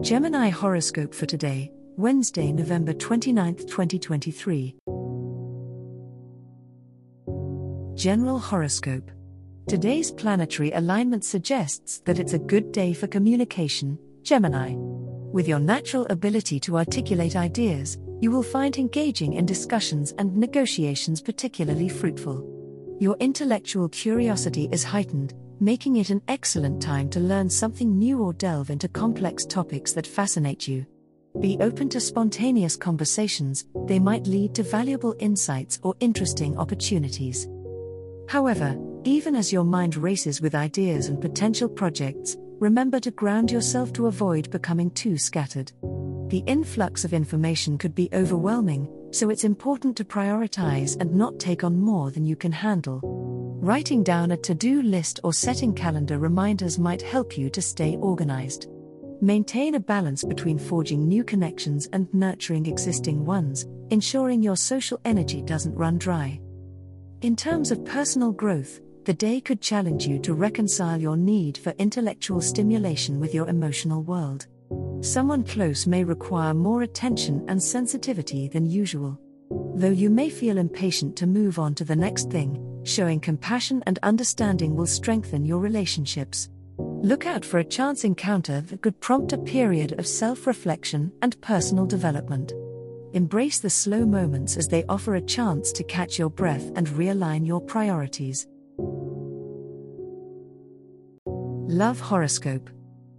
Gemini horoscope for today, Wednesday, November 29, 2023. General horoscope. Today's planetary alignment suggests that it's a good day for communication, Gemini. With your natural ability to articulate ideas, you will find engaging in discussions and negotiations particularly fruitful. Your intellectual curiosity is heightened, making it an excellent time to learn something new or delve into complex topics that fascinate you. Be open to spontaneous conversations, they might lead to valuable insights or interesting opportunities. However, even as your mind races with ideas and potential projects, remember to ground yourself to avoid becoming too scattered. The influx of information could be overwhelming, so it's important to prioritize and not take on more than you can handle. Writing down a to do list or setting calendar reminders might help you to stay organized. Maintain a balance between forging new connections and nurturing existing ones, ensuring your social energy doesn't run dry. In terms of personal growth, the day could challenge you to reconcile your need for intellectual stimulation with your emotional world. Someone close may require more attention and sensitivity than usual. Though you may feel impatient to move on to the next thing, showing compassion and understanding will strengthen your relationships. Look out for a chance encounter that could prompt a period of self reflection and personal development. Embrace the slow moments as they offer a chance to catch your breath and realign your priorities. Love Horoscope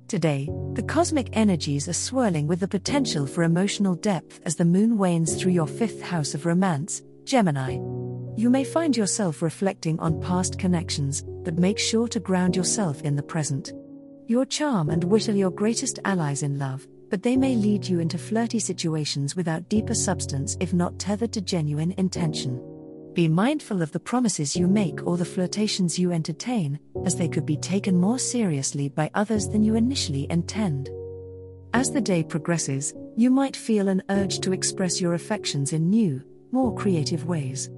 Today, the cosmic energies are swirling with the potential for emotional depth as the moon wanes through your fifth house of romance, Gemini. You may find yourself reflecting on past connections, but make sure to ground yourself in the present. Your charm and wit are your greatest allies in love, but they may lead you into flirty situations without deeper substance if not tethered to genuine intention. Be mindful of the promises you make or the flirtations you entertain, as they could be taken more seriously by others than you initially intend. As the day progresses, you might feel an urge to express your affections in new, more creative ways.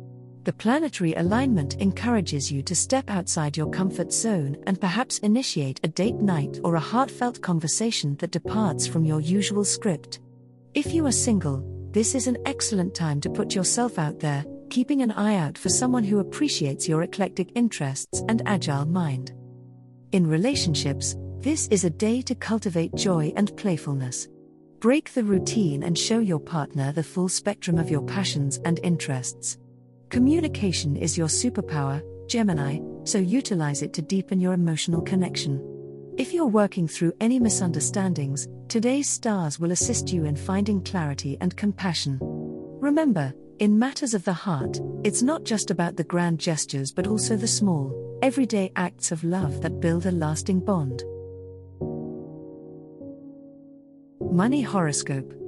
The planetary alignment encourages you to step outside your comfort zone and perhaps initiate a date night or a heartfelt conversation that departs from your usual script. If you are single, this is an excellent time to put yourself out there, keeping an eye out for someone who appreciates your eclectic interests and agile mind. In relationships, this is a day to cultivate joy and playfulness. Break the routine and show your partner the full spectrum of your passions and interests. Communication is your superpower, Gemini, so utilize it to deepen your emotional connection. If you're working through any misunderstandings, today's stars will assist you in finding clarity and compassion. Remember, in matters of the heart, it's not just about the grand gestures but also the small, everyday acts of love that build a lasting bond. Money Horoscope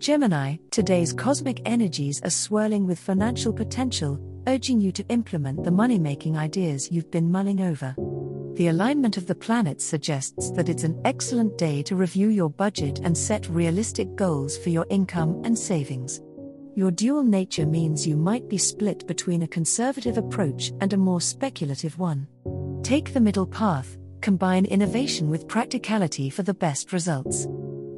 Gemini, today's cosmic energies are swirling with financial potential, urging you to implement the money making ideas you've been mulling over. The alignment of the planets suggests that it's an excellent day to review your budget and set realistic goals for your income and savings. Your dual nature means you might be split between a conservative approach and a more speculative one. Take the middle path, combine innovation with practicality for the best results.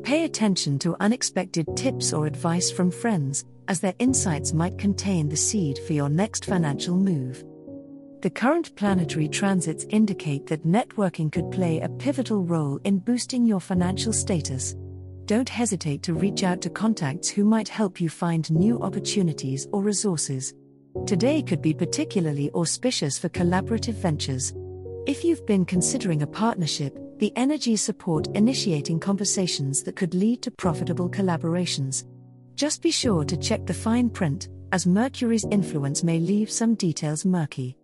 Pay attention to unexpected tips or advice from friends, as their insights might contain the seed for your next financial move. The current planetary transits indicate that networking could play a pivotal role in boosting your financial status don't hesitate to reach out to contacts who might help you find new opportunities or resources. Today could be particularly auspicious for collaborative ventures. If you've been considering a partnership, the energies support initiating conversations that could lead to profitable collaborations. Just be sure to check the fine print, as Mercury's influence may leave some details murky.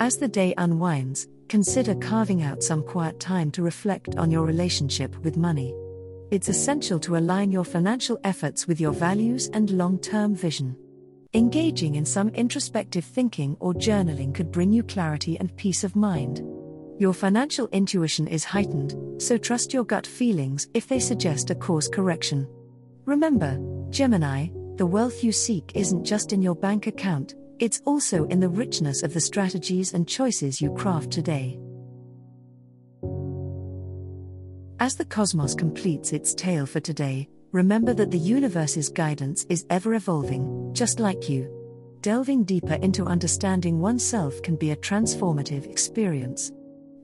As the day unwinds, consider carving out some quiet time to reflect on your relationship with money. It's essential to align your financial efforts with your values and long term vision. Engaging in some introspective thinking or journaling could bring you clarity and peace of mind. Your financial intuition is heightened, so trust your gut feelings if they suggest a course correction. Remember, Gemini, the wealth you seek isn't just in your bank account, it's also in the richness of the strategies and choices you craft today. As the cosmos completes its tale for today, remember that the universe's guidance is ever evolving, just like you. Delving deeper into understanding oneself can be a transformative experience.